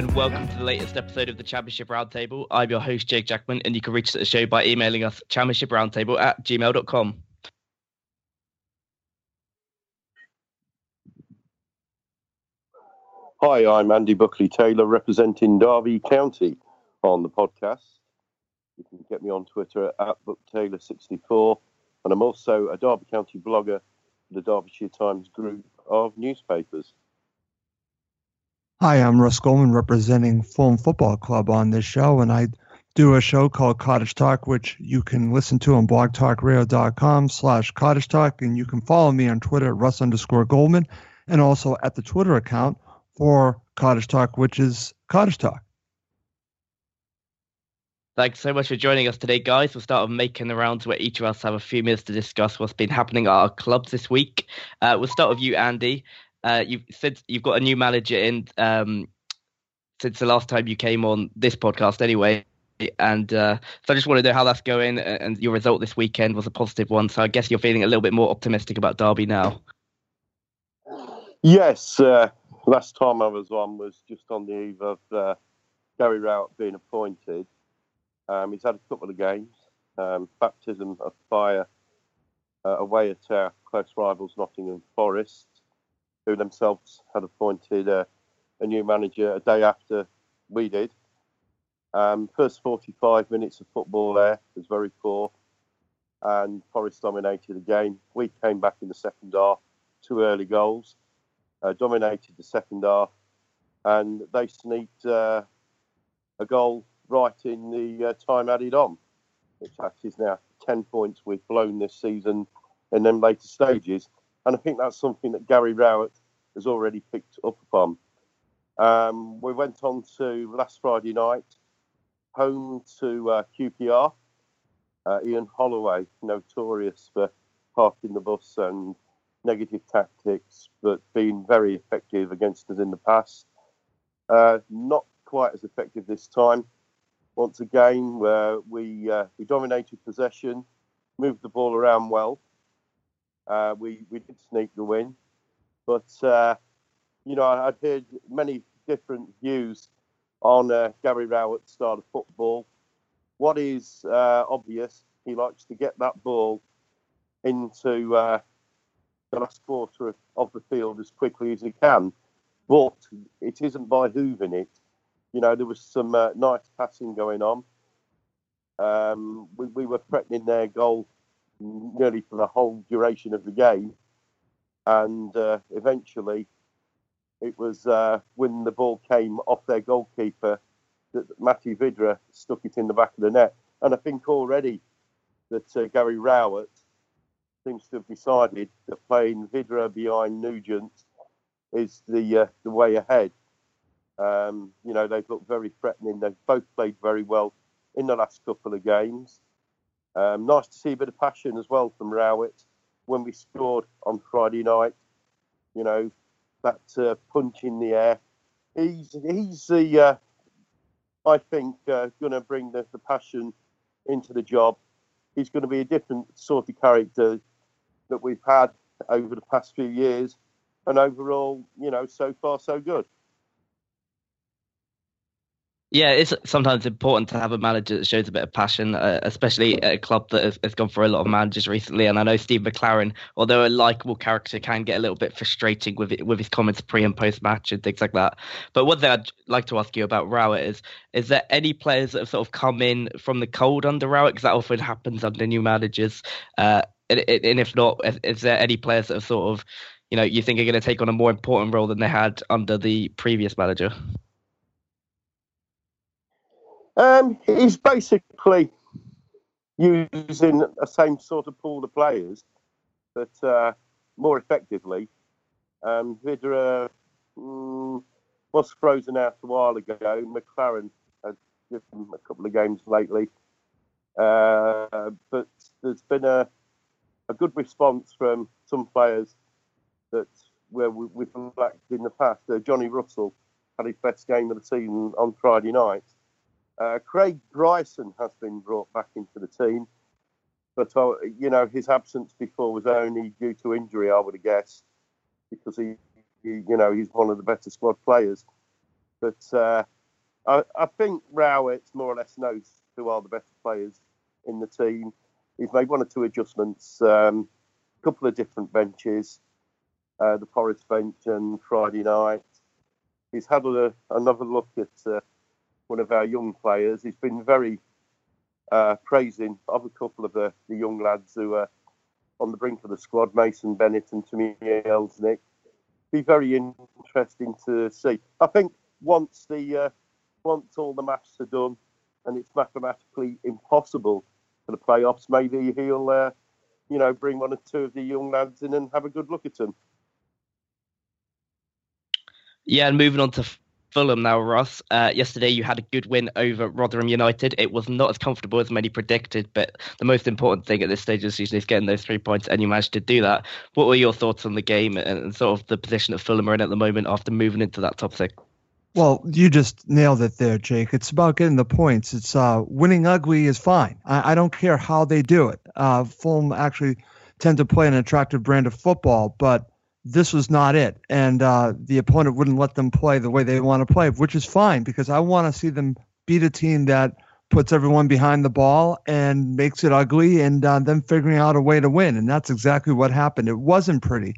And welcome to the latest episode of the Championship Roundtable. I'm your host, Jake Jackman, and you can reach the show by emailing us championshiproundtable at gmail.com. Hi, I'm Andy Buckley Taylor representing Derby County on the podcast. You can get me on Twitter at BuckTaylor64, and I'm also a Derby County blogger for the Derbyshire Times group of newspapers. Hi, I'm Russ Goldman representing Fulham Football Club on this show, and I do a show called Cottage Talk, which you can listen to on blogtalkradio.com slash cottage talk, and you can follow me on Twitter at Russ underscore Goldman, and also at the Twitter account for Cottage Talk, which is Cottage Talk. Thanks so much for joining us today, guys. We'll start with making the rounds where each of us have a few minutes to discuss what's been happening at our clubs this week. Uh, we'll start with you, Andy. Uh, you've said you've got a new manager in um, since the last time you came on this podcast, anyway. And uh, so I just want to know how that's going. And your result this weekend was a positive one. So I guess you're feeling a little bit more optimistic about Derby now. Yes, uh, last time I was on was just on the eve of uh, Gary Rowett being appointed. Um, he's had a couple of games, um, baptism of fire uh, away at our close rivals Nottingham Forest, who themselves had appointed a new manager a day after we did. Um, first 45 minutes of football there was very poor, and Forest dominated the game. We came back in the second half, two early goals, uh, dominated the second half, and they sneaked uh, a goal right in the uh, time added on, which is now 10 points we've blown this season in them later stages. And I think that's something that Gary Rowett has already picked up upon. Um, we went on to last Friday night, home to uh, QPR. Uh, Ian Holloway, notorious for parking the bus and negative tactics, but being very effective against us in the past. Uh, not quite as effective this time. Once again, where we uh, we dominated possession, moved the ball around well. Uh, we we did sneak the win, but uh, you know I'd heard many different views on uh, Gary Rowett's style of football. What is uh, obvious, he likes to get that ball into uh, the last quarter of the field as quickly as he can. But it isn't by hooving it. You know, there was some uh, nice passing going on. Um, we, we, were threatening their goal nearly for the whole duration of the game. And uh, eventually, it was uh, when the ball came off their goalkeeper that Matty Vydra stuck it in the back of the net. And I think already that uh, Gary Rowett seems to have decided that playing Vydra behind Nugent is the uh, the way ahead. Um, you know, they've looked very threatening. They've both played very well in the last couple of games. Um, nice to see a bit of passion as well from Rowett when we scored on Friday night. You know, that uh, punch in the air. He's he's the uh, I think uh, going to bring the, the passion into the job. He's going to be a different sort of character that we've had over the past few years. And overall, you know, so far so good. Yeah, it's sometimes important to have a manager that shows a bit of passion, uh, especially at a club that has, has, gone for a lot of managers recently. And I know Steve McClaren, although a likable character, can get a little bit frustrating with it, with his comments pre and post match and things like that. But one thing I'd like to ask you about Rowett is: is there any players that have sort of come in from the cold under Rowett? Because that often happens under new managers. Uh, and, and if not, is there any players that have sort of, you know, you think are going to take on a more important role than they had under the previous manager? Um, he's basically using the same sort of pool of players, but uh, more effectively. Um, Vydra mm, was frozen out a while ago. McClaren has given a couple of games lately. Uh, but there's been a, a good response from some players that where we, have lacked in the past. Uh, Johnny Russell had his best game of the season on Friday night. Uh, Craig Bryson has been brought back into the team, but uh, you know his absence before was only due to injury, I would have guessed, because he, he you know, he's one of the better squad players. But uh, I, I, think Rowett more or less knows who are the better players in the team. He's made one or two adjustments, a um, couple of different benches, uh, the Forest bench and Friday night. He's had a, another look at uh, one of our young players. He's been very uh, praising of a couple of the, the young lads who are on the brink of the squad, Mason Bennett and Tommy Elsnik. Be very interesting to see. I think once the uh, once all the maths are done and it's mathematically impossible for the playoffs, maybe he'll uh, you know bring one or two of the young lads in and have a good look at them. Yeah, and moving on to Fulham now, Ross. Uh, yesterday you had a good win over Rotherham United. It was not as comfortable as many predicted, but the most important thing at this stage of the season is getting those three points, and you managed to do that. What were your thoughts on the game and sort of the position that Fulham are in at the moment after moving into that top six? Well, you just nailed it there, Jake. It's about getting the points. It's uh, winning ugly is fine. I, I don't care how they do it. Uh, Fulham actually tend to play an attractive brand of football, but this was not it. And uh, the opponent wouldn't let them play the way they want to play, which is fine because I want to see them beat a team that puts everyone behind the ball and makes it ugly and uh, then figuring out a way to win. And that's exactly what happened. It wasn't pretty.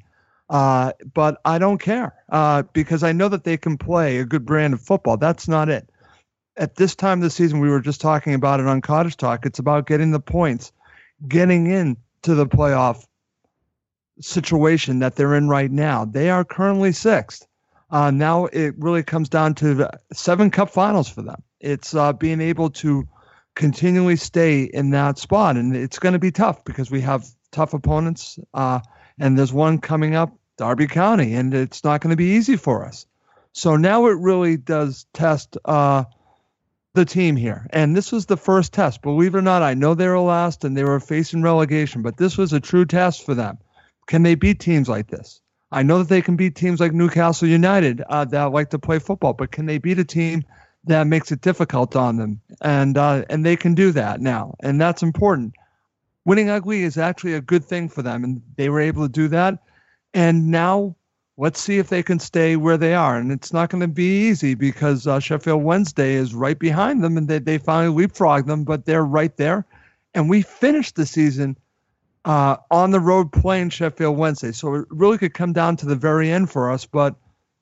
Uh, but I don't care uh, because I know that they can play a good brand of football. That's not it. At this time of the season, we were just talking about it on Cottage Talk. It's about getting the points, getting in to the playoff situation that they're in right now. They are currently sixth. Uh, now it really comes down to seven cup finals for them. It's uh, being able to continually stay in that spot, and it's going to be tough because we have tough opponents, uh, and there's one coming up, Derby County, and it's not going to be easy for us. So now it really does test uh, the team here, and this was the first test. Believe it or not, I know they were last and they were facing relegation, but this was a true test for them. Can they beat teams like this? I know that they can beat teams like Newcastle United uh, that like to play football, but can they beat a team that makes it difficult on them? And uh, and they can do that now, and that's important. Winning ugly is actually a good thing for them, and they were able to do that. And now let's see if they can stay where they are. And it's not going to be easy because uh, Sheffield Wednesday is right behind them, and they they finally leapfrogged them, but they're right there. And we finished the season uh, on the road playing Sheffield Wednesday. So it really could come down to the very end for us, but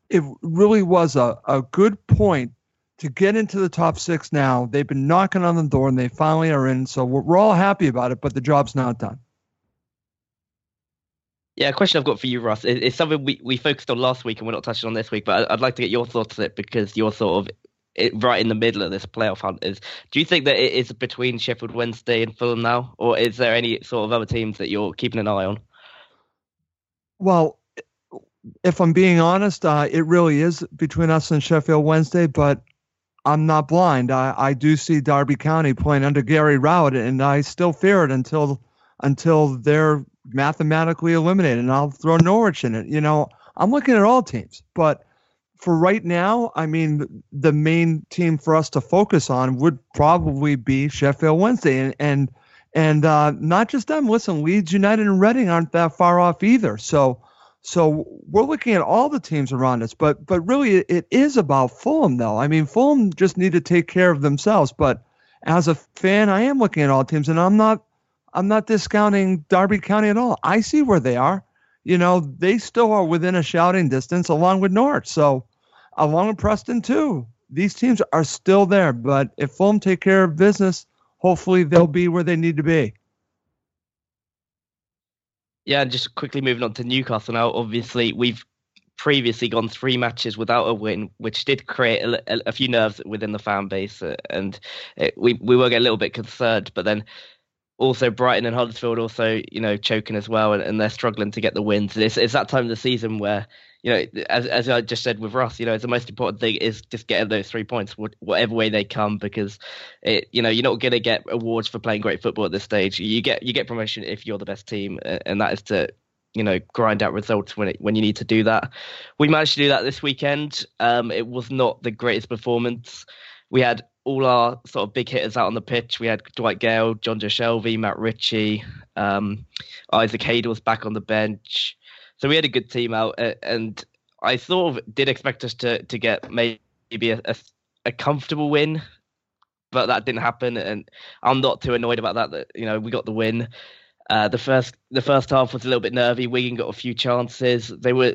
it really was a, a good point to get into the top six now. They've been knocking on the door and they finally are in. So we're, we're all happy about it, but the job's not done. Yeah, a question I've got for you, Russ, is something we, we focused on last week and we're not touching on this week, but I'd like to get your thoughts on it because you're sort of it, right in the middle of this playoff hunt is. Do you think that it is between Sheffield Wednesday and Fulham now, or is there any sort of other teams that you're keeping an eye on? Well, if I'm being honest, uh, it really is between us and Sheffield Wednesday, but I'm not blind. I, I do see Derby County playing under Gary Rowett, and I still fear it until until they're mathematically eliminated. And I'll throw Norwich in it. You know, I'm looking at all teams, but for right now, I mean, the main team for us to focus on would probably be Sheffield Wednesday, and and and uh, not just them. Listen, Leeds United and Reading aren't that far off either. So so we're looking at all the teams around us, but but really it is about Fulham though. I mean, Fulham just need to take care of themselves. But as a fan, I am looking at all teams, and I'm not I'm not discounting Derby County at all. I see where they are. You know, they still are within a shouting distance along with Norwich. So along with Preston too. These teams are still there, but if Fulham take care of business, hopefully they'll be where they need to be. Yeah, just quickly moving on to Newcastle now. Obviously, we've previously gone three matches without a win, which did create a, a, a few nerves within the fan base, uh, and it, we we were getting a little bit concerned. But then also Brighton and Huddersfield also you know choking as well, and, and they're struggling to get the wins. It's, it's that time of the season where you know, as as I just said with Ross, you know, the most important thing is just getting those three points, whatever way they come, because it, you know, you're not going to get awards for playing great football at this stage. You get you get promotion if you're the best team, and that is to you know grind out results when it, when you need to do that. We managed to do that this weekend. Um, it was not the greatest performance. We had all our sort of big hitters out on the pitch. We had Dwight Gayle, Jonjo Shelvey, Matt Ritchie, um, Isaac Hayden was back on the bench. So we had a good team out, and I sort of did expect us to to get maybe a, a, a comfortable win, but that didn't happen, and I'm not too annoyed about that. That you know we got the win. Uh, the first the first half was a little bit nervy. Wigan got a few chances. They were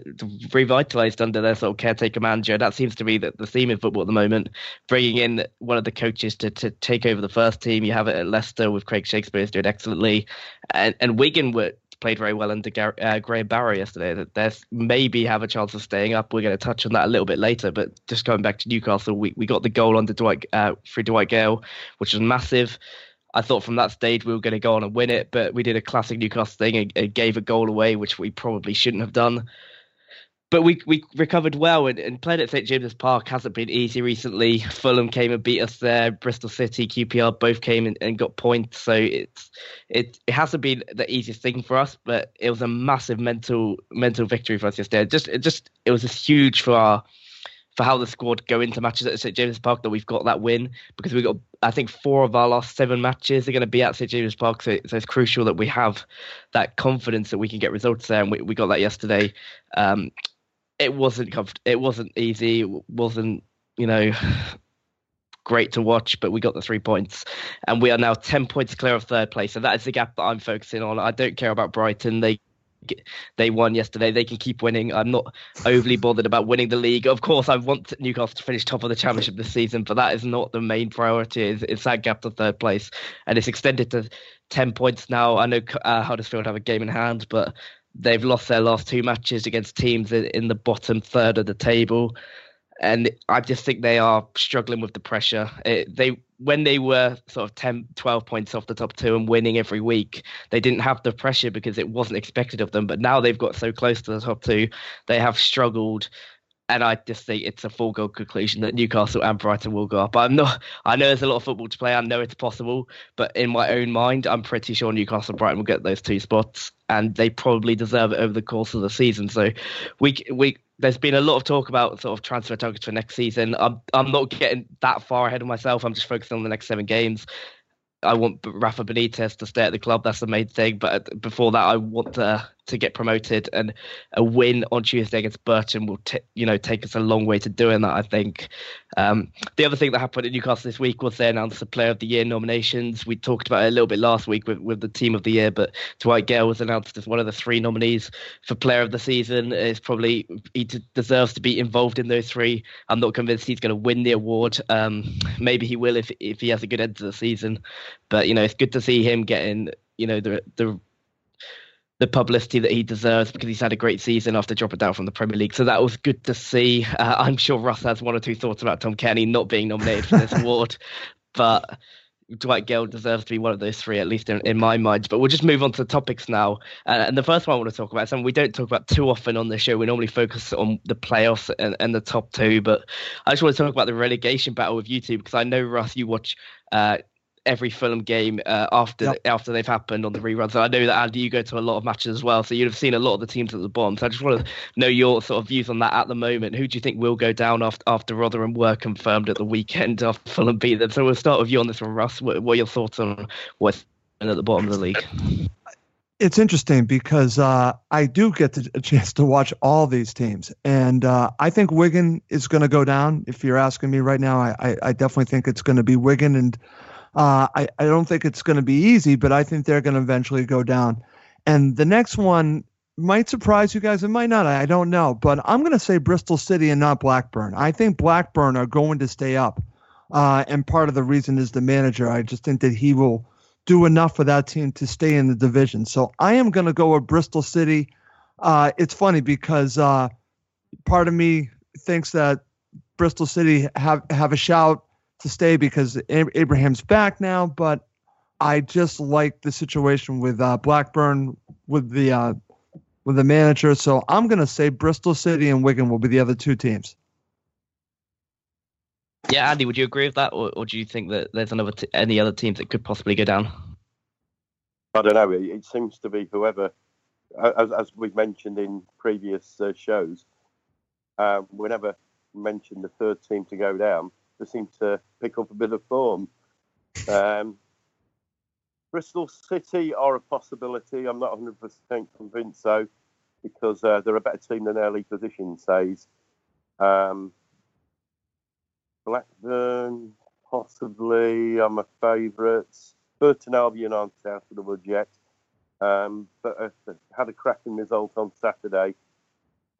revitalised under their sort of caretaker manager. That seems to be the, the theme in football at the moment. Bringing in one of the coaches to, to take over the first team. You have it at Leicester with Craig Shakespeare is doing excellently, and and Wigan were played very well under Gar- uh, Graham Barrow yesterday. That there's maybe have a chance of staying up. We're going to touch on that a little bit later. But just going back to Newcastle, we, we got the goal under Dwight uh, through Dwight Gayle, which was massive. I thought from that stage we were going to go on and win it, but we did a classic Newcastle thing and, and gave a goal away, which we probably shouldn't have done but we we recovered well and, and playing at St James's Park hasn't been easy recently. Fulham came and beat us there. Bristol City, QPR both came and, and, got points. So it's it it hasn't been the easiest thing for us, but it was a massive mental mental victory for us yesterday. Just it just it was just huge for our for how the squad go into matches at St James's Park that we've got that win because we got I think four of our last seven matches are going to be at St James's Park, so, so, it's crucial that we have that confidence that we can get results there, and we, we got that yesterday. Um, it wasn't comfort- it wasn't easy. It wasn't you know great to watch, but we got the three points, and we are now ten points clear of third place. And that is the gap that I'm focusing on. I don't care about Brighton. They they won yesterday. They can keep winning. I'm not overly bothered about winning the league. Of course, I want Newcastle to finish top of the championship this season, but that is not the main priority. It's, it's that gap to third place, and it's extended to ten points now. I know uh, Huddersfield have a game in hand, but they've lost their last two matches against teams in the bottom third of the table. And I just think they are struggling with the pressure. It, they when they were sort of 10, 12 points off the top two and winning every week, they didn't have the pressure because it wasn't expected of them. But now they've got so close to the top two, they have struggled and I just think it's a foregone conclusion that Newcastle and Brighton will go up. I'm not. I know there's a lot of football to play. I know it's possible, but in my own mind, I'm pretty sure Newcastle and Brighton will get those two spots, and they probably deserve it over the course of the season. So, we we there's been a lot of talk about sort of transfer targets for next season. I'm I'm not getting that far ahead of myself. I'm just focusing on the next seven games. I want Rafa Benitez to stay at the club. That's the main thing. But before that, I want to to get promoted, and a win on Tuesday against Burton will, t- you know, take us a long way to doing that. I think. Um, the other thing that happened at Newcastle this week was they announced the Player of the Year nominations. We talked about it a little bit last week with, with the Team of the Year, but Dwight Gayle was announced as one of the three nominees for Player of the Season. It's probably he deserves to be involved in those three. I'm not convinced he's going to win the award. Um, maybe he will if if he has a good end to the season, but you know, it's good to see him getting you know the the the publicity that he deserves because he's had a great season after dropping down from the Premier League. So that was good to see. Uh, I'm sure Russ has one or two thoughts about Tom Cairney not being nominated for this award, but Dwight Gayle deserves to be one of those three, at least in, in my mind. But we'll just move on to the topics now. Uh, and the first one I want to talk about is something we don't talk about too often on the show. We normally focus on the playoffs and, and the top two, but I just want to talk about the relegation battle with you two because I know, Russ, you watch uh, every Fulham game uh, after yep. after they've happened on the reruns. So I know that Andy, you go to a lot of matches as well, so you'd have seen a lot of the teams at the bottom. So I just want to know your sort of views on that at the moment. Who do you think will go down after after Rotherham were confirmed at the weekend after Fulham beat them? So we'll start with you on this one, Russ. What, what are your thoughts on what's at the bottom of the league? It's interesting because uh, I do get a chance to watch all these teams, and uh, I think Wigan is going to go down. If you're asking me right now, I, I, I definitely think it's going to be Wigan and uh, I, I don't think it's going to be easy, but I think they're going to eventually go down. And the next one might surprise you guys. It might not. I, I don't know. But I'm going to say Bristol City and not Blackburn. I think Blackburn are going to stay up. Uh, and part of the reason is the manager. I just think that he will do enough for that team to stay in the division. So I am going to go with Bristol City. Uh, it's funny because uh, part of me thinks that Bristol City have have a shout to stay because Abraham's back now, but I just like the situation with uh, Blackburn with the uh, with the manager. So I'm going to say Bristol City and Wigan will be the other two teams. Yeah, Andy, would you agree with that, or, or do you think that there's another t- any other teams that could possibly go down? I don't know. It, it seems to be whoever, as, as we've mentioned in previous uh, shows, uh, whenever mentioned the third team to go down, they seem to pick up a bit of form. Um, Bristol City are a possibility. I'm not 100% convinced though, because uh, they're a better team than their league position says. Um, Blackburn, possibly, I'm a favourite. Burton Albion aren't out of the wood yet, um, but uh, had a cracking result on Saturday,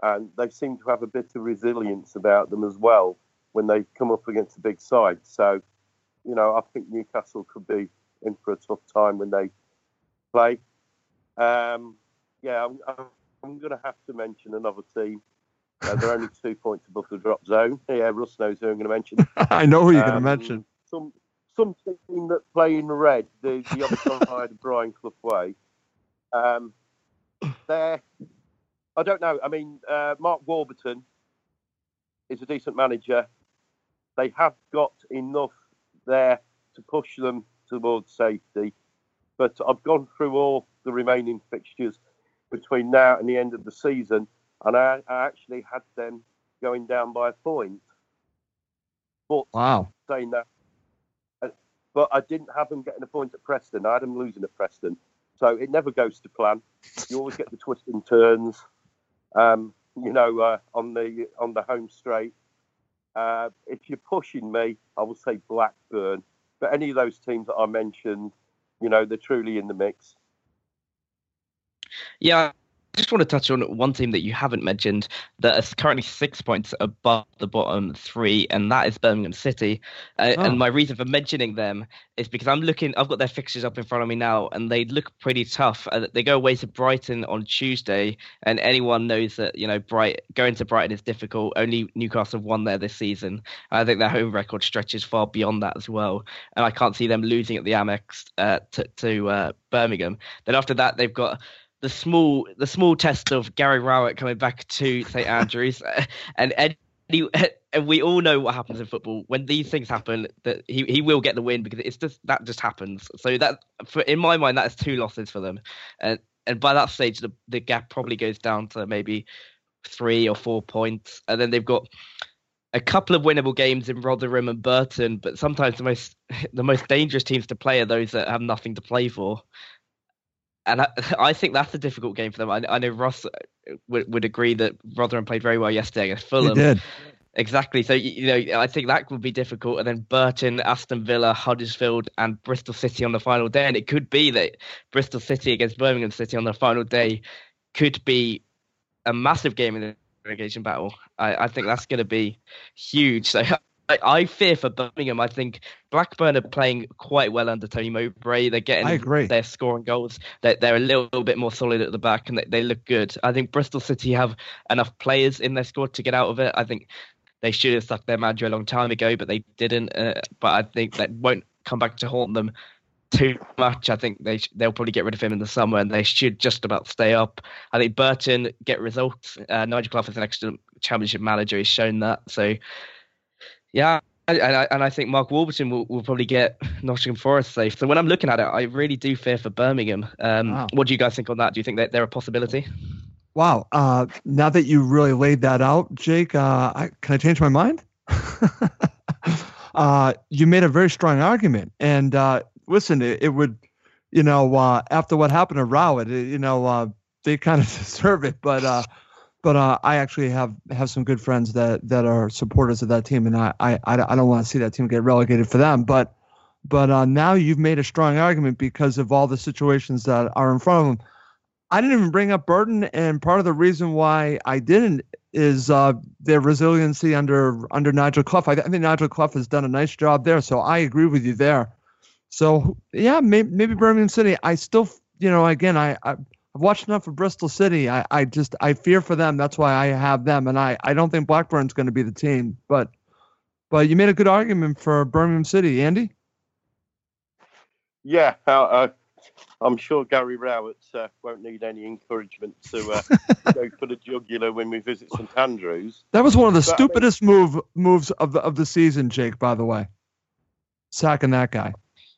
and they seem to have a bit of resilience about them as well when they come up against a big side. So, you know, I think Newcastle could be in for a tough time when they play. Um, yeah, I'm, I'm going to have to mention another team. Uh, they're only two points above the drop zone. Yeah, Russ knows who I'm going to mention. I know who you're um, going to mention. Some some team that play in red, the, the other side of Brian Clough Way. Um, they're, I don't know. I mean, uh, Mark Warburton is a decent manager. They have got enough there to push them towards safety. But I've gone through all the remaining fixtures between now and the end of the season, and I, I actually had them going down by a point. But wow, saying that, uh, but I didn't have them getting a point at Preston. I had them losing at Preston, so it never goes to plan. You always get the twists and turns. Um, you know, uh, on the on the home straight. Uh, if you're pushing me, I will say Blackburn. But any of those teams that I mentioned, you know, they're truly in the mix. Yeah, just want to touch on one team that you haven't mentioned that is currently six points above the bottom three, and that is Birmingham City. Uh, oh. And my reason for mentioning them is because I'm looking, I've got their fixtures up in front of me now, and they look pretty tough. Uh, they go away to Brighton on Tuesday, and anyone knows that, you know, Bright going to Brighton is difficult. Only Newcastle have won there this season. I think their home record stretches far beyond that as well. And I can't see them losing at the Amex uh, to, to uh, Birmingham. Then after that, they've got the small the small test of Gary Rowett coming back to St Andrews, and and we all know what happens in football when these things happen. That he, he will get the win because it's just that just happens. So that for, in my mind that is two losses for them, and and by that stage the the gap probably goes down to maybe three or four points, and then they've got a couple of winnable games in Rotherham and Burton, but sometimes the most the most dangerous teams to play are those that have nothing to play for and I, I, think that's a difficult game for them. I, I know Ross uh, would, would, agree that Rotherham played very well yesterday against Fulham. Exactly. So you know, I think that would be difficult. And then Burton, Aston Villa, Huddersfield, and Bristol City on the final day. And it could be that Bristol City against Birmingham City on the final day could be a massive game in the relegation battle. I, I think that's going to be huge. So I, I, fear for Birmingham. I think Blackburn are playing quite well under Tony Mowbray. They're getting, I agree. They're scoring goals. They're, they're a little bit more solid at the back, and they, they look good. I think Bristol City have enough players in their squad to get out of it. I think they should have stuck their manager a long time ago, but they didn't. Uh, but I think that won't come back to haunt them too much. I think they they'll probably get rid of him in the summer, and they should just about stay up. I think Burton get results. Uh, Nigel Clough is an excellent championship manager. He's shown that. So yeah, and I, and I think Mark Warburton will, will probably get Nottingham Forest safe. So when I'm looking at it, I really do fear for Birmingham. Um, wow. What do you guys think on that? Do you think that they're a possibility? Wow. Uh, now that you really laid that out, Jake, uh, I, can I change my mind? uh, you made a very strong argument. And uh, listen, it, it, would, you know, uh, after what happened to Rowett, you know, uh, they kind of deserve it. But but uh, I actually have have some good friends that that are supporters of that team, and I I, I don't want to see that team get relegated for them. But but uh, now you've made a strong argument because of all the situations that are in front of them. I didn't even bring up Burton, and part of the reason why I didn't is uh, their resiliency under under Nigel Clough. I, think Nigel Clough has done a nice job there, so I agree with you there. So yeah, maybe, maybe Birmingham City. I still, you know, again, I, I I've watched enough of Bristol City. I, I just I fear for them. That's why I have them, and I, I don't think Blackburn's going to be the team. But but you made a good argument for Birmingham City, Andy. Yeah, uh, uh I'm sure Gary Rowett uh, won't need any encouragement to uh, go for the jugular when we visit St Andrews. That was one of the but, stupidest I mean, move moves of the of the season, Jake. By the way, sacking that guy.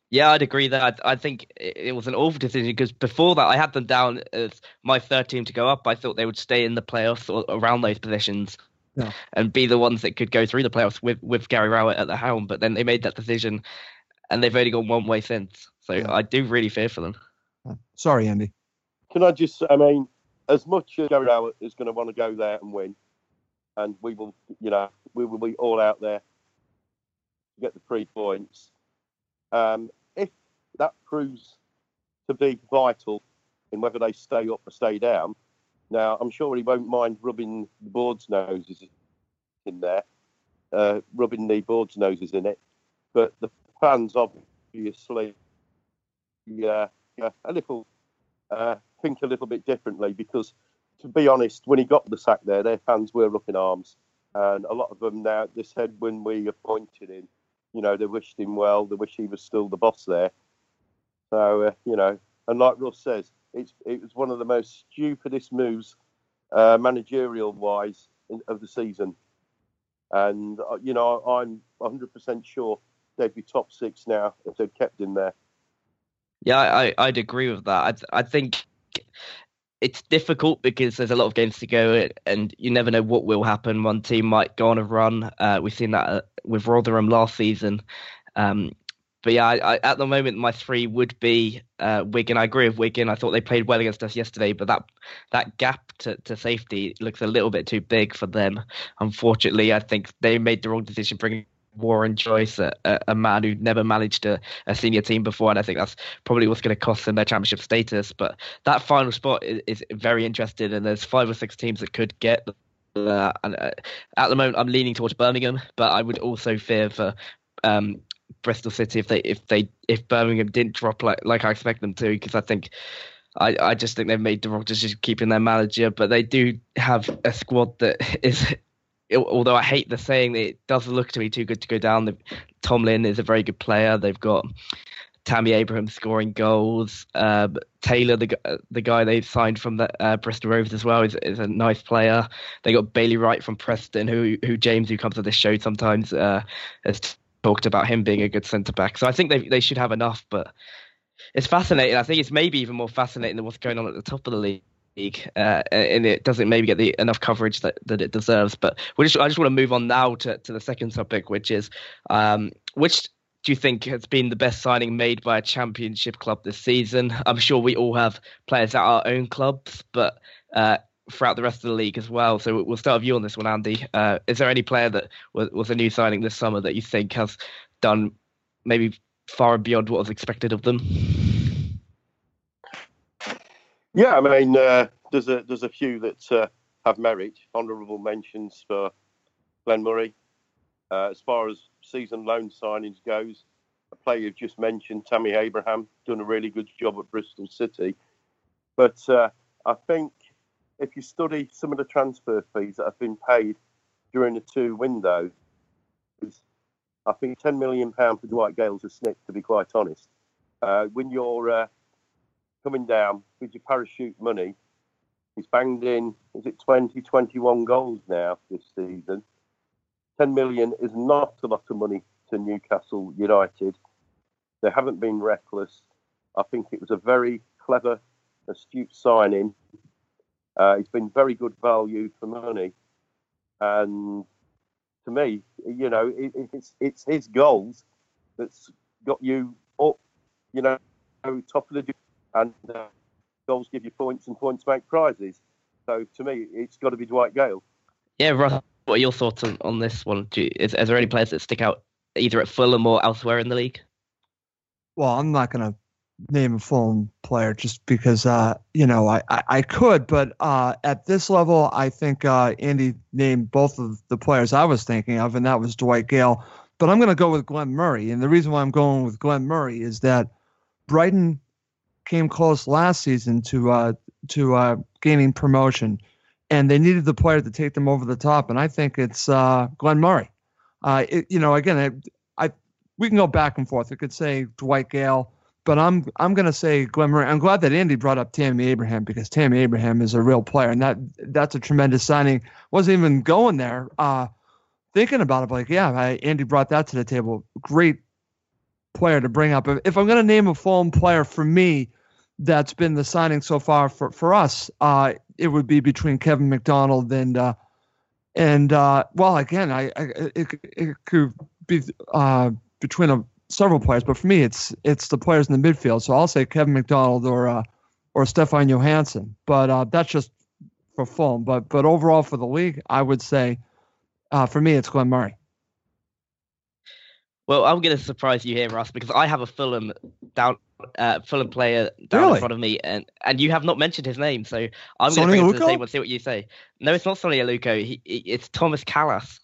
Yeah, I'd agree that. I think it was an awful decision because before that, I had them down as my third team to go up. I thought they would stay in the playoffs or around those positions yeah. and be the ones that could go through the playoffs with, with Gary Rowett at the helm. But then they made that decision and they've only gone one way since. So yeah. I do really fear for them. Sorry, Andy. Can I just, I mean, as much as Gary Rowett is going to want to go there and win, and we will, you know, we will be all out there to get the three points. Um, if that proves to be vital in whether they stay up or stay down, now I'm sure he won't mind rubbing the board's noses in there, uh, rubbing the board's noses in it. But the fans obviously, yeah, yeah a little uh, think a little bit differently because, to be honest, when he got the sack there, their fans were up in arms, and a lot of them now they said when we appointed him you know, they wished him well. They wish he was still the boss there. So, uh, you know, and like Russ says, it's, it was one of the most stupidest moves, uh, managerial wise, in, of the season. And, uh, you know, I'm 100% sure they'd be top six now if they'd kept him there. Yeah, I, I'd agree with that. I, I think it's difficult because there's a lot of games to go and you never know what will happen. One team might go on a run. Uh, we've seen that uh, with Rotherham last season. Um, but yeah, I, I, at the moment, my three would be uh, Wigan. I agree with Wigan. I thought they played well against us yesterday, but that that gap to, to safety looks a little bit too big for them. Unfortunately, I think they made the wrong decision bringing Warren Joyce, a, a, man who never managed a, a, senior team before, and I think that's probably what's going to cost them their championship status. But that final spot is, is very interesting, and there's five or six teams that could get. Uh, and uh, at the moment, I'm leaning towards Birmingham, but I would also fear for um, Bristol City if they if they if Birmingham didn't drop like like I expect them to, because I think. I, I just think they've made the wrong decision keeping their manager, but they do have a squad that is although I hate the saying, it doesn't look to be too good to go down. The, Tomlin is a very good player. They've got Tammy Abraham scoring goals. Uh, Taylor, the the guy they signed from the uh, Bristol Rovers as well, is, is a nice player. They got Bailey Wright from Preston, who who James, who comes to this show sometimes, uh, has talked about him being a good centre back. So I think they they should have enough, but it's fascinating. I think it's maybe even more fascinating than what's going on at the top of the league league, uh, and it doesn't maybe get the enough coverage that, that it deserves. But just, I just want to move on now to, to the second topic, which is um, which do you think has been the best signing made by a championship club this season? I'm sure we all have players at our own clubs, but uh, throughout the rest of the league as well. So we'll start with you on this one, Andy. Uh, is there any player that was, was a new signing this summer that you think has done maybe far and beyond what was expected of them? Yeah, I mean, uh, there's a there's a few that uh, have merit. Honourable mentions for Glenn Murray. Uh, as far as season loan signings goes, a player you've just mentioned, Tammy Abraham, done a really good job at Bristol City. But uh, I think if you study some of the transfer fees that have been paid during the two windows, I think £10 million for Dwight Gayle's a snip, to be quite honest. Uh, when you're uh, coming down with your parachute money. He's banged in, is it 20, 21 goals now this season? 10 million is not a lot of money to Newcastle United. They haven't been reckless. I think it was a very clever, astute signing. Uh, it's been very good value for money. And to me, you know, it, it's it's his goals that's got you up, you know, top of the and uh, goals give you points and points make prizes. So to me, it's got to be Dwight Gayle. Yeah, Ross, what are your thoughts on, on this one? You, is, is there any players that stick out either at Fulham or elsewhere in the league? Well, I'm not going to name a Fulham player just because, uh, you know, I, I, I could, but uh, at this level, I think uh, Andy named both of the players I was thinking of, and that was Dwight Gayle. But I'm going to go with Glenn Murray. And the reason why I'm going with Glenn Murray is that Brighton came close last season to uh, to uh, gaining promotion, and they needed the player to take them over the top. And I think it's uh, Glenn Murray. Uh, it, you know, again, I, I we can go back and forth. We could say Dwight Gayle, but I'm I'm going to say Glenn Murray. I'm glad that Andy brought up Tammy Abraham because Tammy Abraham is a real player, and that that's a tremendous signing. Wasn't even going there. Uh, thinking about it, like, yeah, I, Andy brought that to the table. Great player to bring up. If I'm going to name a Fulham player for me that's been the signing so far for, for us, uh, it would be between Kevin McDonald and uh, and uh, well, again, I, I it, it could be uh, between a, several players, but for me, it's it's the players in the midfield. So I'll say Kevin McDonald or uh, or Stefan Johansen. But uh, that's just for Fulham. But but overall for the league, I would say uh, for me, it's Glenn Murray. Well, I'm going to surprise you here, Russ, because I have a Fulham down, uh, Fulham player down Really? in front of me, and and you have not mentioned his name, so I'm going to bring him to the table and see what you say. No, it's not Sonny Aluko. He, it's Thomas Kalas.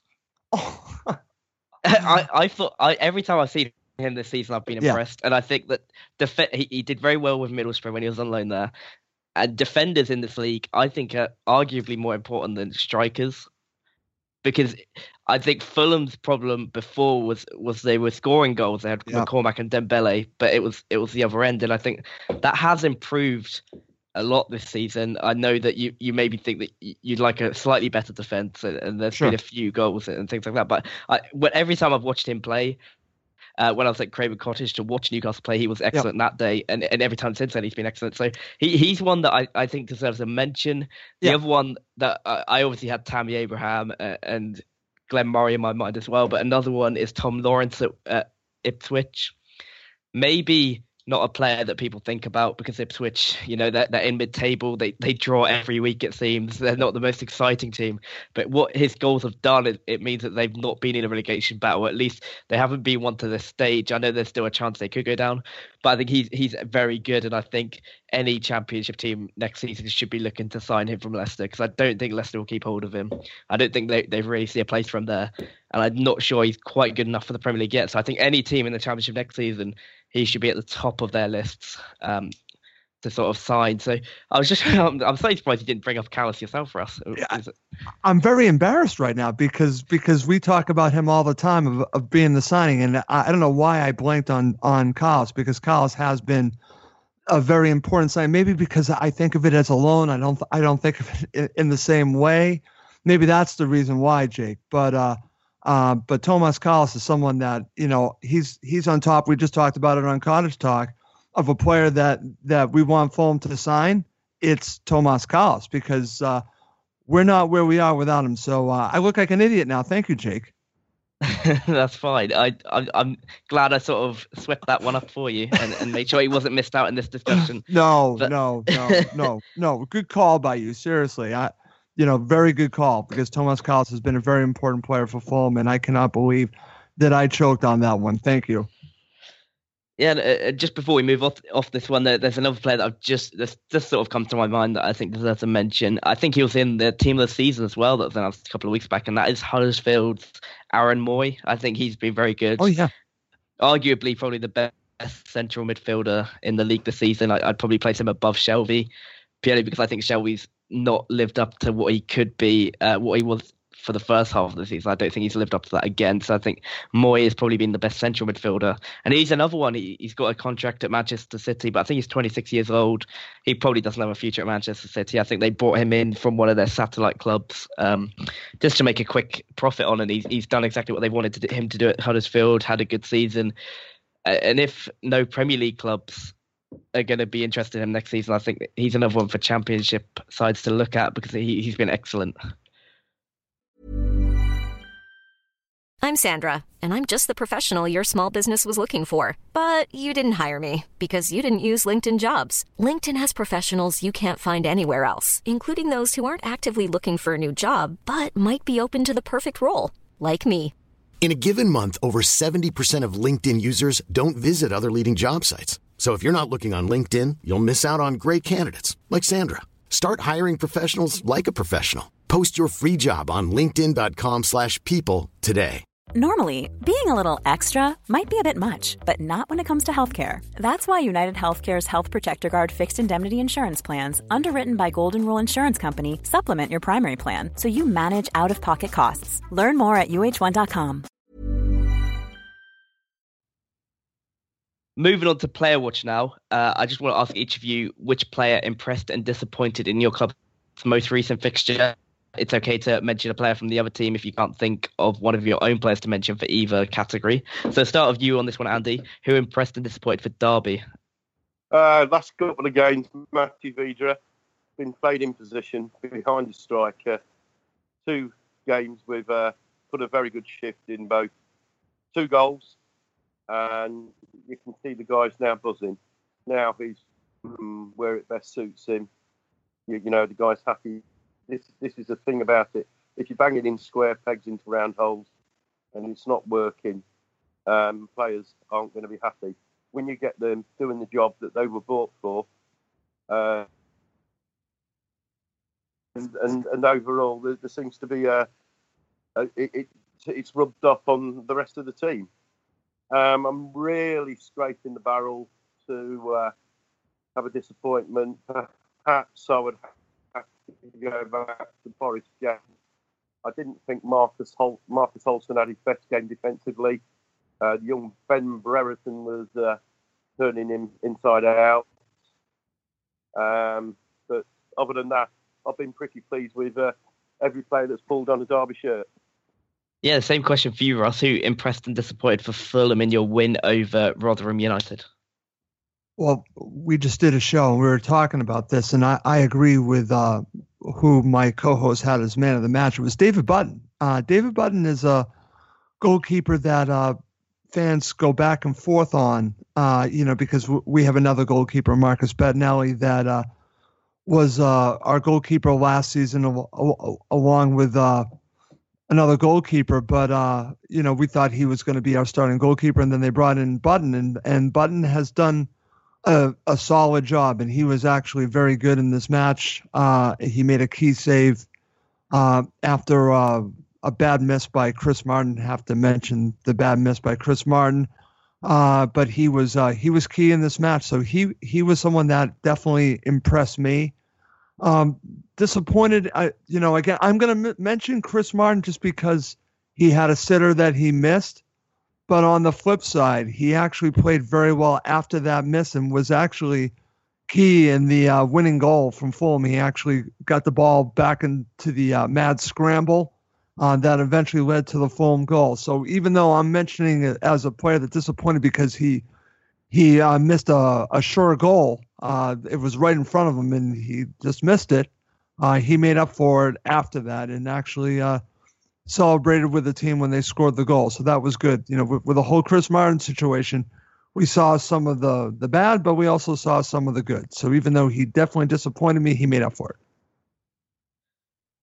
Oh, I, I thought I every time I've seen him this season, I've been Yeah. impressed, and I think that def- he, he did very well with Middlesbrough when he was on loan there. And defenders in this league, I think, are arguably more important than strikers, because I think Fulham's problem before was was they were scoring goals. They had Yeah. McCormack and Dembele, but it was it was the other end, and I think that has improved a lot this season. I know that you, you maybe think that you'd like a slightly better defense, and, and there's Sure. been a few goals and things like that. But I, when, every time I've watched him play, uh, when I was at Craven Cottage to watch Newcastle play, he was excellent that day, and, and every time since then he's been excellent. So he, he's one that I, I think deserves a mention. The other one that I, I obviously had Tammy Abraham uh, and Glenn Murray in my mind as well, but another one is Tom Lawrence at, at Ipswich. Maybe not a player that people think about because Ipswich, you know, they're, they're in mid-table. They they draw every week. It seems they're not the most exciting team. But what his goals have done, it, it means that they've not been in a relegation battle. At least they haven't been one to this stage. I know there's still a chance they could go down, but I think he's he's very good, and I think any championship team next season should be looking to sign him from Leicester because I don't think Leicester will keep hold of him. I don't think they they really see a place from there, and I'm not sure he's quite good enough for the Premier League yet. So I think any team in the championship next season, he should be at the top of their lists. Um, to sort of sign. So I was just, I'm, I'm so surprised you didn't bring up Kalas yourself, Russ. Yeah, I'm very embarrassed right now because because we talk about him all the time of, of being the signing, and I, I don't know why I blanked on on Kalas because Kalas has been a very important sign. Maybe because I think of it as a loan. I don't I don't think of it in, in the same way. Maybe that's the reason why, Jake. But uh, uh, but Tomas Kalas is someone that you know he's he's on top. We just talked about it on Cottage Talk of a player that that we want Fulham to sign. It's Tomas Kalas because. Uh, we're not where we are without him. So uh, I look like an idiot now. Thank you, Jake. That's fine. I, I I'm glad I sort of swept that one up for you and, and made sure he wasn't missed out in this discussion. No, But- no, no, no, no. Good call by you. Seriously, I, you know, very good call because Tomas Kalas has been a very important player for Fulham, and I cannot believe that I choked on that one. Thank you. Yeah, and, uh, uh, just before we move off off this one, there, there's another player that I've just this just sort of come to my mind that I think deserves a mention. I think he was in the team of the season as well that was announced a couple of weeks back, and that is Huddersfield's Aaron Mooy. I think he's been very good. Oh yeah, arguably probably the best central midfielder in the league this season. I, I'd probably place him above Shelvey, purely because I think Shelvey's not lived up to what he could be, uh, what he was for the first half of the season. I don't think he's lived up to that again. So I think Mooy has probably been the best central midfielder, and he's another one. He, he's got a contract at Manchester City, but I think he's 26 years old. He probably doesn't have a future at Manchester City. I think they brought him in from one of their satellite clubs um, just to make a quick profit on, and he's he's done exactly what they wanted to do, him to do at Huddersfield. Had a good season. And if no Premier League clubs are going to be interested in him next season, I think he's another one for Championship sides to look at because he, he's been excellent. I'm Sandra, and I'm just the professional your small business was looking for. But you didn't hire me because you didn't use LinkedIn jobs. LinkedIn has professionals you can't find anywhere else, including those who aren't actively looking for a new job but might be open to the perfect role, like me. In a given month, over 70% of LinkedIn users don't visit other leading job sites. So if you're not looking on LinkedIn, you'll miss out on great candidates like Sandra. Start hiring professionals like a professional. Post your free job on linkedin.com/people today. Normally, being a little extra might be a bit much, but not when it comes to healthcare. That's why United Healthcare's Health Protector Guard fixed indemnity insurance plans, underwritten by Golden Rule Insurance Company, supplement your primary plan so you manage out of pocket costs. Learn more at uh1.com. Moving on to player watch now, uh, I just want to ask each of you which player impressed and disappointed in your club's most recent fixture it's okay to mention a player from the other team if you can't think of one of your own players to mention for either category. So start with you on this one, Andy. Who impressed and disappointed for Derby? Uh, last couple of games, Matthew Vydra been played in position behind the striker. Two games we've uh, put a very good shift in both. Two goals, and you can see the guys now buzzing. Now he's um, where it best suits him. You, you know, the guy's happy this this is the thing about it. If you're banging in square pegs into round holes and it's not working, um, players aren't going to be happy. When you get them doing the job that they were bought for, uh, and, and, and overall, there, there, seems to be a, a it, it, it's rubbed off on the rest of the team. Um, I'm really scraping the barrel to uh, have a disappointment. Perhaps I would to go back to game. I didn't think Marcus Hol- Marcus had his best game defensively. Uh, young Ben Brereton was uh, turning him inside out. Um, but other than that, I've been pretty pleased with uh, every player that's pulled on a Derby shirt. Yeah, the same question for you, Ross. Who impressed and disappointed for Fulham in your win over Rotherham United? Well, we just did a show and we were talking about this, and I, I agree with uh, who my co-host had as man of the match. It was David Button. Uh, David Button is a goalkeeper that uh, fans go back and forth on, uh, you know, because w- we have another goalkeeper, Marcus Bettinelli, that uh, was uh, our goalkeeper last season, al- al- along with another goalkeeper. But you know, we thought he was going to be our starting goalkeeper, and then they brought in Button, and and Button has done a, a solid job, and he was actually very good in this match. Uh, he made a key save uh, after uh, a bad miss by Chris Martin. Have to mention the bad miss by Chris Martin, uh, but he was uh, he was key in this match. So he he was someone that definitely impressed me. Um, disappointed, I you know again I'm going to m- mention Chris Martin just because he had a sitter that he missed. But on the flip side, he actually played very well after that miss and was actually key in the uh, winning goal from Fulham. He actually got the ball back into the uh, mad scramble uh, that eventually led to the Fulham goal. So even though I'm mentioning it as a player that disappointed because he he uh, missed a, a sure goal, uh, it was right in front of him and he just missed it. Uh, he made up for it after that and actually celebrated with the team when they scored the goal. So that was good. You know, with, with the whole Chris Martin situation, we saw some of the the bad, but we also saw some of the good. So even though he definitely disappointed me, he made up for it.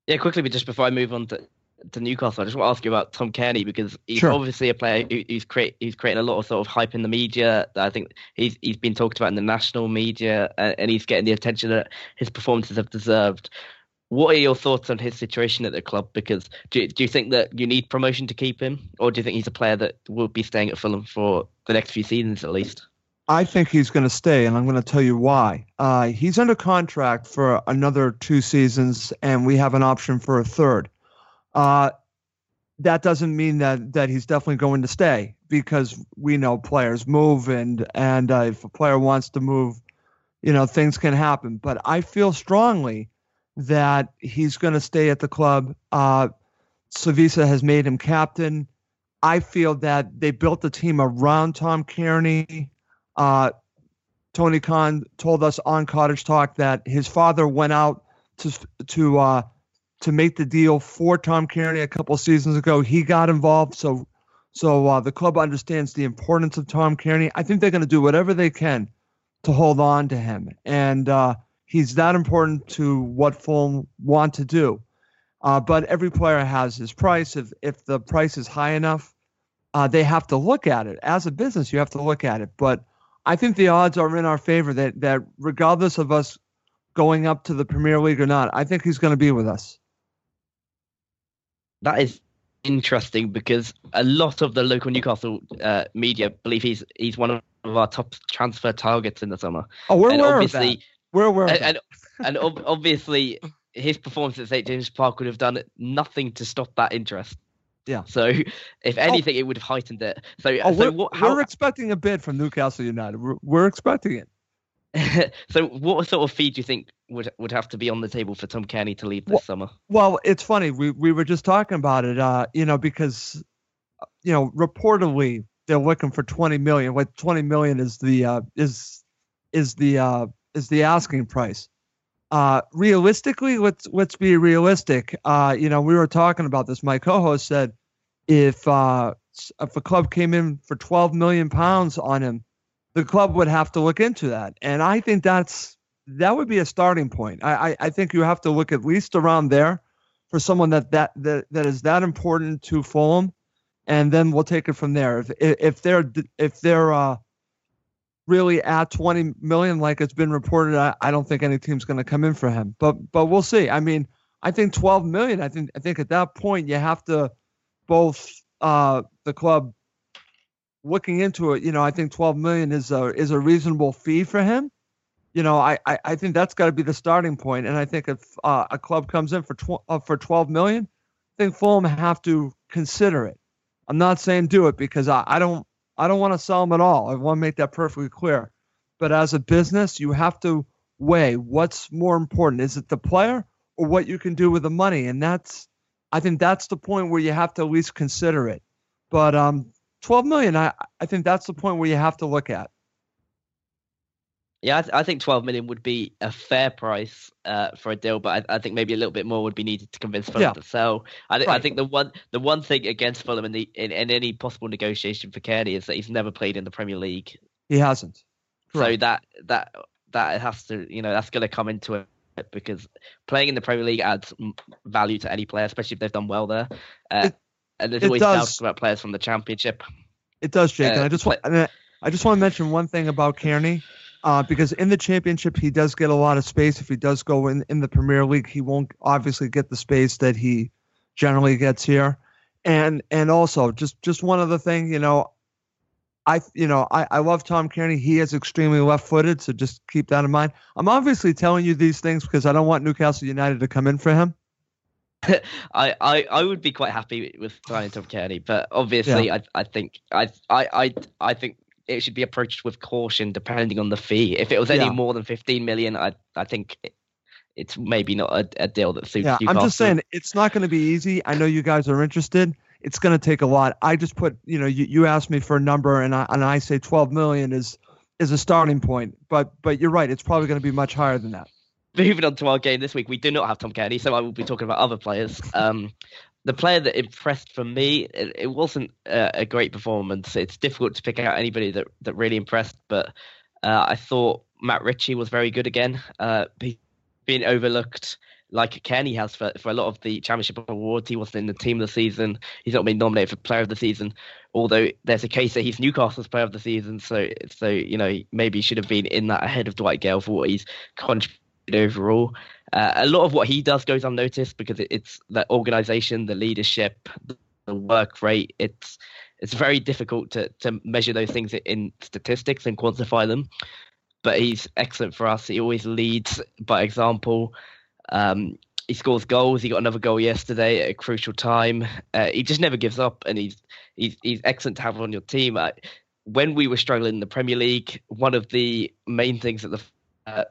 Yeah, quickly, but just before I move on to, to Newcastle, I just want to ask you about Tom Cairney because he's sure. obviously a player who, who's create he's creating a lot of sort of hype in the media. I think he's he's been talked about in the national media, and, and he's getting the attention that his performances have deserved. What are your thoughts on his situation at the club? Because do, do you think that you need promotion to keep him, or do you think he's a player that will be staying at Fulham for the next few seasons at least? I think he's going to stay, and I'm going to tell you why. Uh, he's under contract for another two seasons, and we have an option for a third. Uh, that doesn't mean that that he's definitely going to stay because we know players move, and and uh, if a player wants to move, you know things can happen. But I feel strongly that he's going to stay at the club. Uh, Slavisa has made him captain. I feel that they built the team around Tom Cairney. Uh, Tony Khan told us on Cottage Talk that his father went out to to uh, to make the deal for Tom Cairney a couple seasons ago. He got involved, so so uh, the club understands the importance of Tom Cairney. I think they're going to do whatever they can to hold on to him, and uh, he's that important to what Fulham want to do. Uh, but every player has his price. If if the price is high enough, uh, they have to look at it. As a business, you have to look at it. But I think the odds are in our favor that that regardless of us going up to the Premier League or not, I think he's going to be with us. That is interesting because a lot of the local Newcastle uh, media believe he's he's one of our top transfer targets in the summer. Oh, we're and aware of that. We're aware and, and, and obviously his performance at St James Park would have done nothing to stop that interest. Yeah. So, if oh. anything, oh. it would have heightened it. So, oh, so we're, what, how, we're expecting a bid from Newcastle United. We're, we're expecting it. so, what sort of fee do you think would would have to be on the table for Tom Cairney to leave this well, summer? Well, it's funny. We we were just talking about it. Uh, you know, because you know, reportedly they're looking for 20 million. What 20 million is the uh, is is the uh, is the asking price. Uh, realistically, let's let's be realistic. Uh, you know, we were talking about this. My co-host said if uh, if a club came in for 12 million pounds on him, the club would have to look into that. And I think that's that would be a starting point. I, I, I think you have to look at least around there for someone that, that that that is that important to Fulham, and then we'll take it from there. If if they're if they're uh, really at 20 million like it's been reported, I, I don't think any team's going to come in for him. But but we'll see. I mean, I think 12 million. I think I think at that point you have to both uh, the club looking into it, you know, I think 12 million is a is a reasonable fee for him. You know, I I, I think that's got to be the starting point. And I think if uh, a club comes in for tw- uh, for 12 million, I think Fulham have to consider it. I'm not saying do it because I, I don't I don't want to sell him at all. I want to make that perfectly clear. But as a business, you have to weigh what's more important. Is it the player or what you can do with the money? And that's I think that's the point where you have to at least consider it. But um, 12 million, I, I think that's the point where you have to look at. Yeah, I, th- I think 12 million would be a fair price uh, for a deal, but I, I, think maybe a little bit more would be needed to convince Fulham yeah. to sell. I, th- right. I think the one the one thing against Fulham in, the, in, in any possible negotiation for Cairney is that he's never played in the Premier League. He hasn't. Correct. So that that that has to you know that's going to come into it because playing in the Premier League adds value to any player, especially if they've done well there. Uh, it, and there's always doubts about players from the Championship. It does, Jake. Uh, and I just want I just want to mention one thing about Cairney. Uh, because in the championship he does get a lot of space. If he does go in in the Premier League, he won't obviously get the space that he generally gets here. And and also just just one other thing, you know, I you know I, I love Tom Cairney. He is extremely left-footed, so just keep that in mind. I'm obviously telling you these things because I don't want Newcastle United to come in for him. I, I, I would be quite happy with signing Tom Cairney, but obviously yeah. I I think I, I I I think it should be approached with caution depending on the fee. If it was any yeah. more than 15 million, I I think it, it's maybe not a, a deal that suits. Yeah, Newcastle. I'm just saying it's not going to be easy. I know you guys are interested it's going to take a lot. I just put, you know, you, you asked me for a number, and I and I say 12 million is is a starting point. But but you're right, it's probably going to be much higher than that. Moving on to our game this week, we do not have Tom Cairney, so I will be talking about other players. Um, the player that impressed for me, it, it wasn't a, a, great performance. It's difficult to pick out anybody that that really impressed, but uh, I thought Matt Ritchie was very good again. Uh, being overlooked like Kenny has for, for a lot of the championship awards. He wasn't in the team of the season. He's not been nominated for player of the season. Although there's a case that he's Newcastle's player of the season, so so you know maybe he should have been in that ahead of Dwight Gayle for what he's contributed overall. Uh, a lot of what he does goes unnoticed because it, it's the organisation, the leadership, the work rate. It's it's very difficult to to measure those things in statistics and quantify them. But he's excellent for us. He always leads by example. Um, he scores goals. He got another goal yesterday at a crucial time. Uh, he just never gives up, and he's he's he's excellent to have on your team. Uh, when we were struggling in the Premier League, one of the main things that the uh,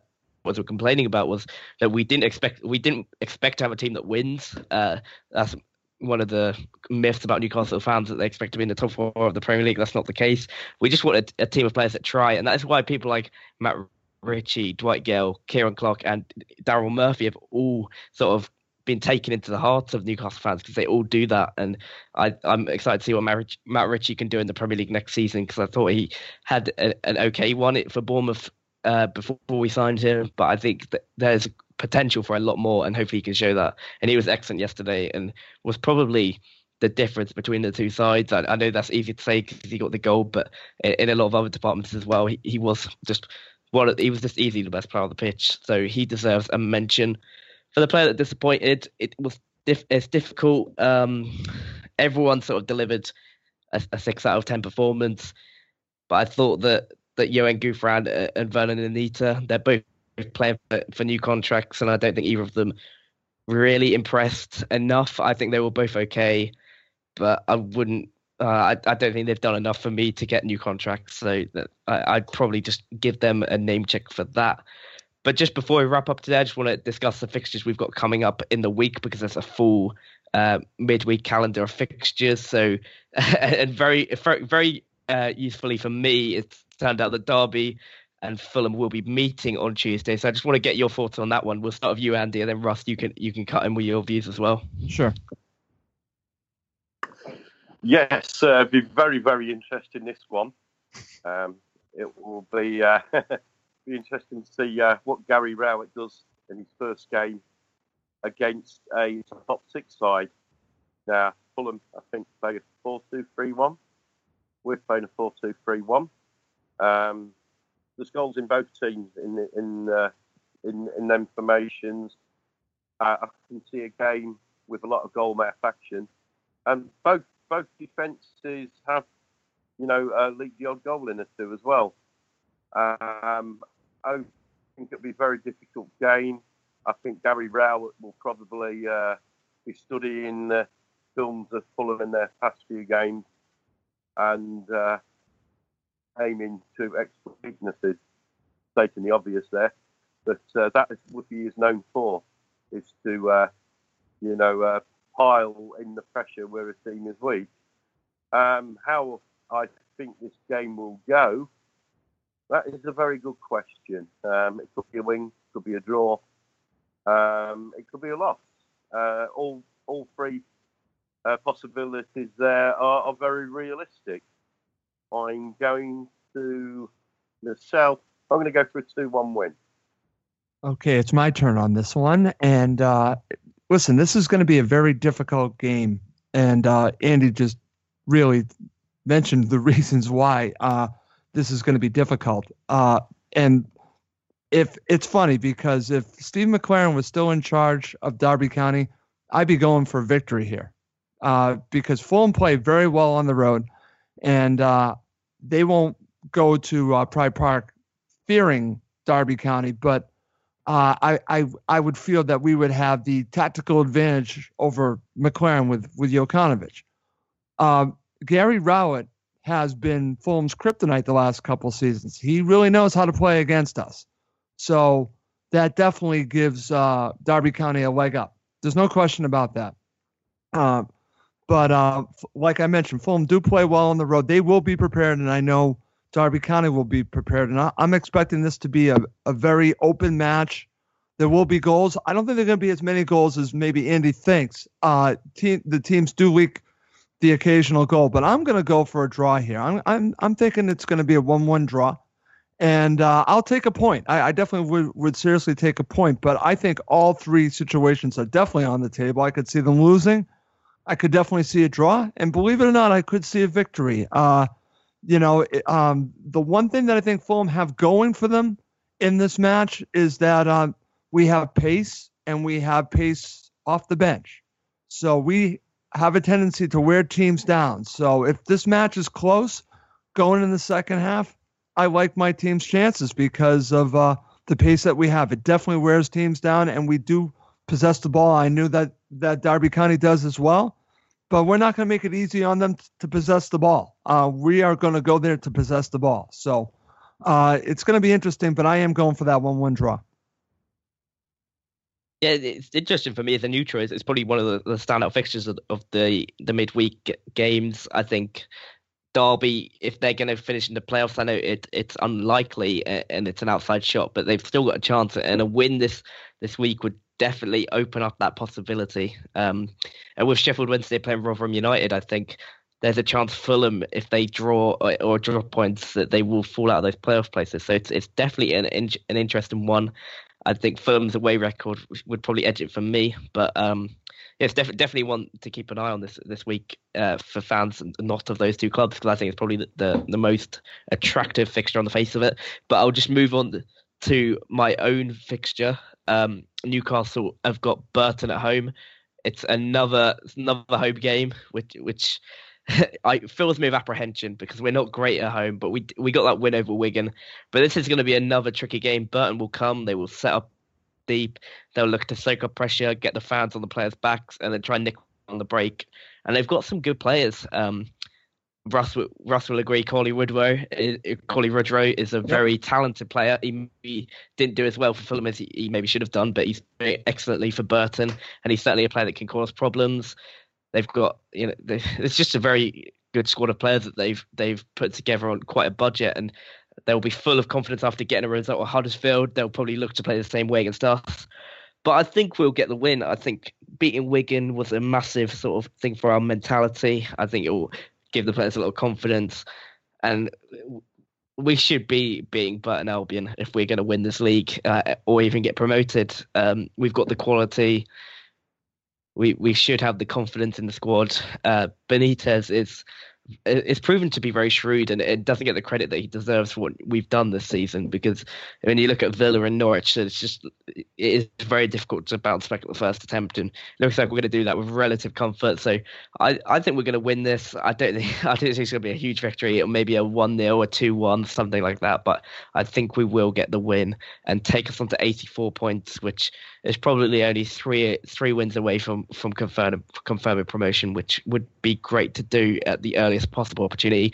was were complaining about was that we didn't expect we didn't expect to have a team that wins. Uh, that's one of the myths about Newcastle fans that they expect to be in the top four of the Premier League. That's not the case. We just want a, a team of players that try, and that's why people like Matt Ritchie, Dwight Gayle, Ciaran Clark, and Daryl Murphy have all sort of been taken into the hearts of Newcastle fans because they all do that. And I, am excited to see what Matt, Matt Ritchie can do in the Premier League next season because I thought he had a, an okay one for Bournemouth uh, before we signed him, but I think that there's potential for a lot more, and hopefully he can show that. And he was excellent yesterday, and was probably the difference between the two sides. I, I know that's easy to say because he got the goal, but in, in, a lot of other departments as well, he, he was just one. He was just easily the best player on the pitch, so he deserves a mention. For the player that disappointed, it was it's difficult. Um, everyone sort of delivered a, a, six out of ten performance, but I thought that that Yoann Gouffran and Vurnon Anita, they're both playing for, for new contracts, and I don't think either of them really impressed enough. I think they were both okay, but I wouldn't. Uh, I, I don't think they've done enough for me to get new contracts, so that I, I'd probably just give them a name check for that. But just before we wrap up today, I just want to discuss the fixtures we've got coming up in the week because there's a full uh, midweek calendar of fixtures. So, and very, very uh, usefully for me, it's turned out that Derby and Fulham will be meeting on Tuesday. So I just want to get your thoughts on that one. We'll start with you, Andy, and then Russ, you can you can cut in with your views as well. Sure. Yes, uh, be very very interesting this one. Um, it will be uh, be interesting to see uh, what Gary Rowett does in his first game against a top six side. Now Fulham, I think, play a four-two-three-one. We're playing a four-two-three-one. Um, there's goals in both teams in in uh, in, in them formations. Uh, I can see a game with a lot of goal manufacturing, and both both defences have, you know, uh, leaked the odd goal in it too as well. Um, I think it'll be a very difficult game. I think Gary Rowett will probably uh, be studying the films of Fulham in their past few games, and uh, aiming to exploit weaknesses, stating the obvious there. But uh, that is what he is known for, is to, uh, you know, uh, pile in the pressure where a team is weak. Um, how I think this game will go, that is a very good question. Um, it could be a win, could be a draw, um, it could be a loss. Uh, all all three uh, possibilities there are, are very realistic. I'm going to myself. I'm going to go for a 2 1 win. Okay, it's my turn on this one. And uh, listen, this is going to be a very difficult game. And uh, Andy just really mentioned the reasons why uh, this is going to be difficult. Uh, and if it's funny because if Steve McClaren was still in charge of Derby County, I'd be going for victory here uh, because Fulham played very well on the road. And uh, they won't go to uh, Pride Park fearing Derby County, but uh, I, I I would feel that we would have the tactical advantage over McClaren with with Jokanovic. Um, Gary Rowett has been Fulham's kryptonite the last couple seasons. He really knows how to play against us, so that definitely gives uh, Derby County a leg up. There's no question about that. Uh, but uh, like I mentioned, Fulham do play well on the road. They will be prepared, and I know Derby County will be prepared. And I, am expecting this to be a, a very open match. There will be goals. I don't think there are going to be as many goals as maybe Andy thinks. Uh, team, the teams do leak the occasional goal, but I'm going to go for a draw here. I'm I'm I'm thinking it's going to be a one-one draw, and uh, I'll take a point. I, I definitely would would seriously take a point, but I think all three situations are definitely on the table. I could see them losing. I could definitely see a draw, and believe it or not, I could see a victory. Uh, you know, um, the one thing that I think Fulham have going for them in this match is that um, we have pace and we have pace off the bench. So we have a tendency to wear teams down. So if this match is close going in the second half, I like my team's chances because of uh, the pace that we have. It definitely wears teams down, and we do possess the ball. I knew that that Derby County does as well but we're not going to make it easy on them to possess the ball. Uh, we are going to go there to possess the ball. So uh, it's going to be interesting, but I am going for that 1 1 draw. Yeah, it's interesting for me as a neutral. It's probably one of the, the standout fixtures of, of the the midweek games. I think Derby, if they're going to finish in the playoffs, I know it, it's unlikely and it's an outside shot, but they've still got a chance. And a win this this week would definitely open up that possibility. Um, and with Sheffield Wednesday playing Rotherham United, I think there's a chance Fulham, if they draw or, or drop points, that they will fall out of those playoff places. So it's it's definitely an an interesting one. I think Fulham's away record would probably edge it for me, but um, it's def- definitely one to keep an eye on this this week uh, for fans not of those two clubs because I think it's probably the, the, the most attractive fixture on the face of it. But I'll just move on to my own fixture. Um, Newcastle have got Burton at home. it's another it's another home game, which which I fills me with apprehension because we're not great at home, but we we got that win over Wigan. But this is going to be another tricky game. Burton will come. They will set up deep. They'll look to soak up pressure, get the fans on the players' backs, and then try and nick on the break. And they've got some good players. Um, Russ, Russ will agree. Cauley Woodrow, eh, Cauley Woodrow is a very yep. talented player. He, he, didn't do as well for Fulham as he, he, maybe should have done, but he's very excellently for Burton, and he's certainly a player that can cause problems. They've got, you know, they, it's just a very good squad of players that they've they've put together on quite a budget, and they'll be full of confidence after getting a result at Huddersfield. They'll probably look to play the same way against us. But I think we'll get the win. I think beating Wigan was a massive sort of thing for our mentality. I think it will give the players a little confidence, and we should be beating Burton Albion if we're going to win this league uh, or even get promoted. Um, we've got the quality. We we should have the confidence in the squad. Uh, Benitez is it's proven to be very shrewd and it doesn't get the credit that he deserves for what we've done this season because when you look at Villa and Norwich it's just it is very difficult to bounce back at the first attempt and it looks like we're going to do that with relative comfort. So I, I think we're going to win this. I don't think I don't think it's going to be a huge victory. Or maybe a 1-0 or 2-1 something like that but I think we will get the win and take us on to 84 points which is probably only three three wins away from from confirming confirming promotion which would be great to do at the earliest possible opportunity.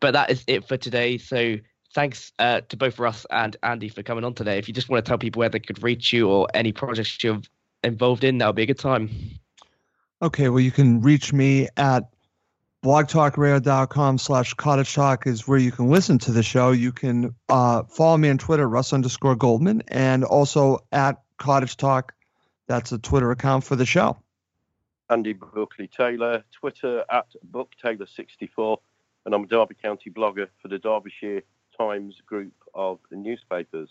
But that is it for today. So thanks uh, to both Russ and Andy for coming on today. If you just want to tell people where they could reach you or any projects you're involved in, that would be a good time. Okay, well, you can reach me at blogtalkradio.com slash cottage talk is where you can listen to the show. You can uh, follow me on Twitter, Russ underscore Goldman, and also at cottage talk. That's a Twitter account for the show. Andy Buckley Taylor, Twitter at BuckTaylor64, and I'm a Derby County blogger for the Derbyshire Times group of newspapers.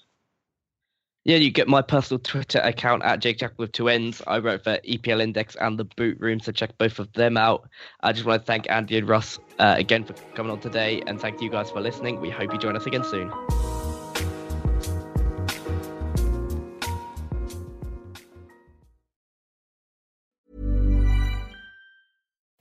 Yeah, you get my personal Twitter account at Jake Jack with two ends. I wrote for EPL Index and the Boot Room, so check both of them out. I just want to thank Andy and Russ uh, again for coming on today, and thank you guys for listening. We hope you join us again soon.